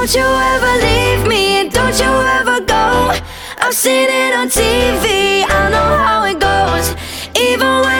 Don't you ever leave me, don't you ever go. I've seen it on TV, I know how it goes. Even when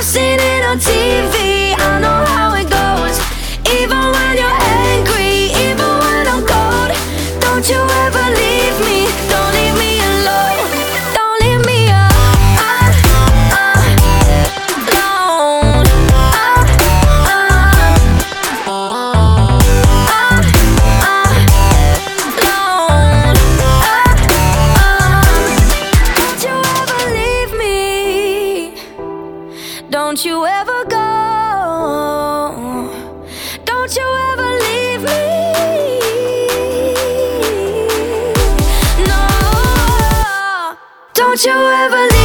I've seen it on TV, Don't you ever go. Don't you ever leave me. No. Don't you ever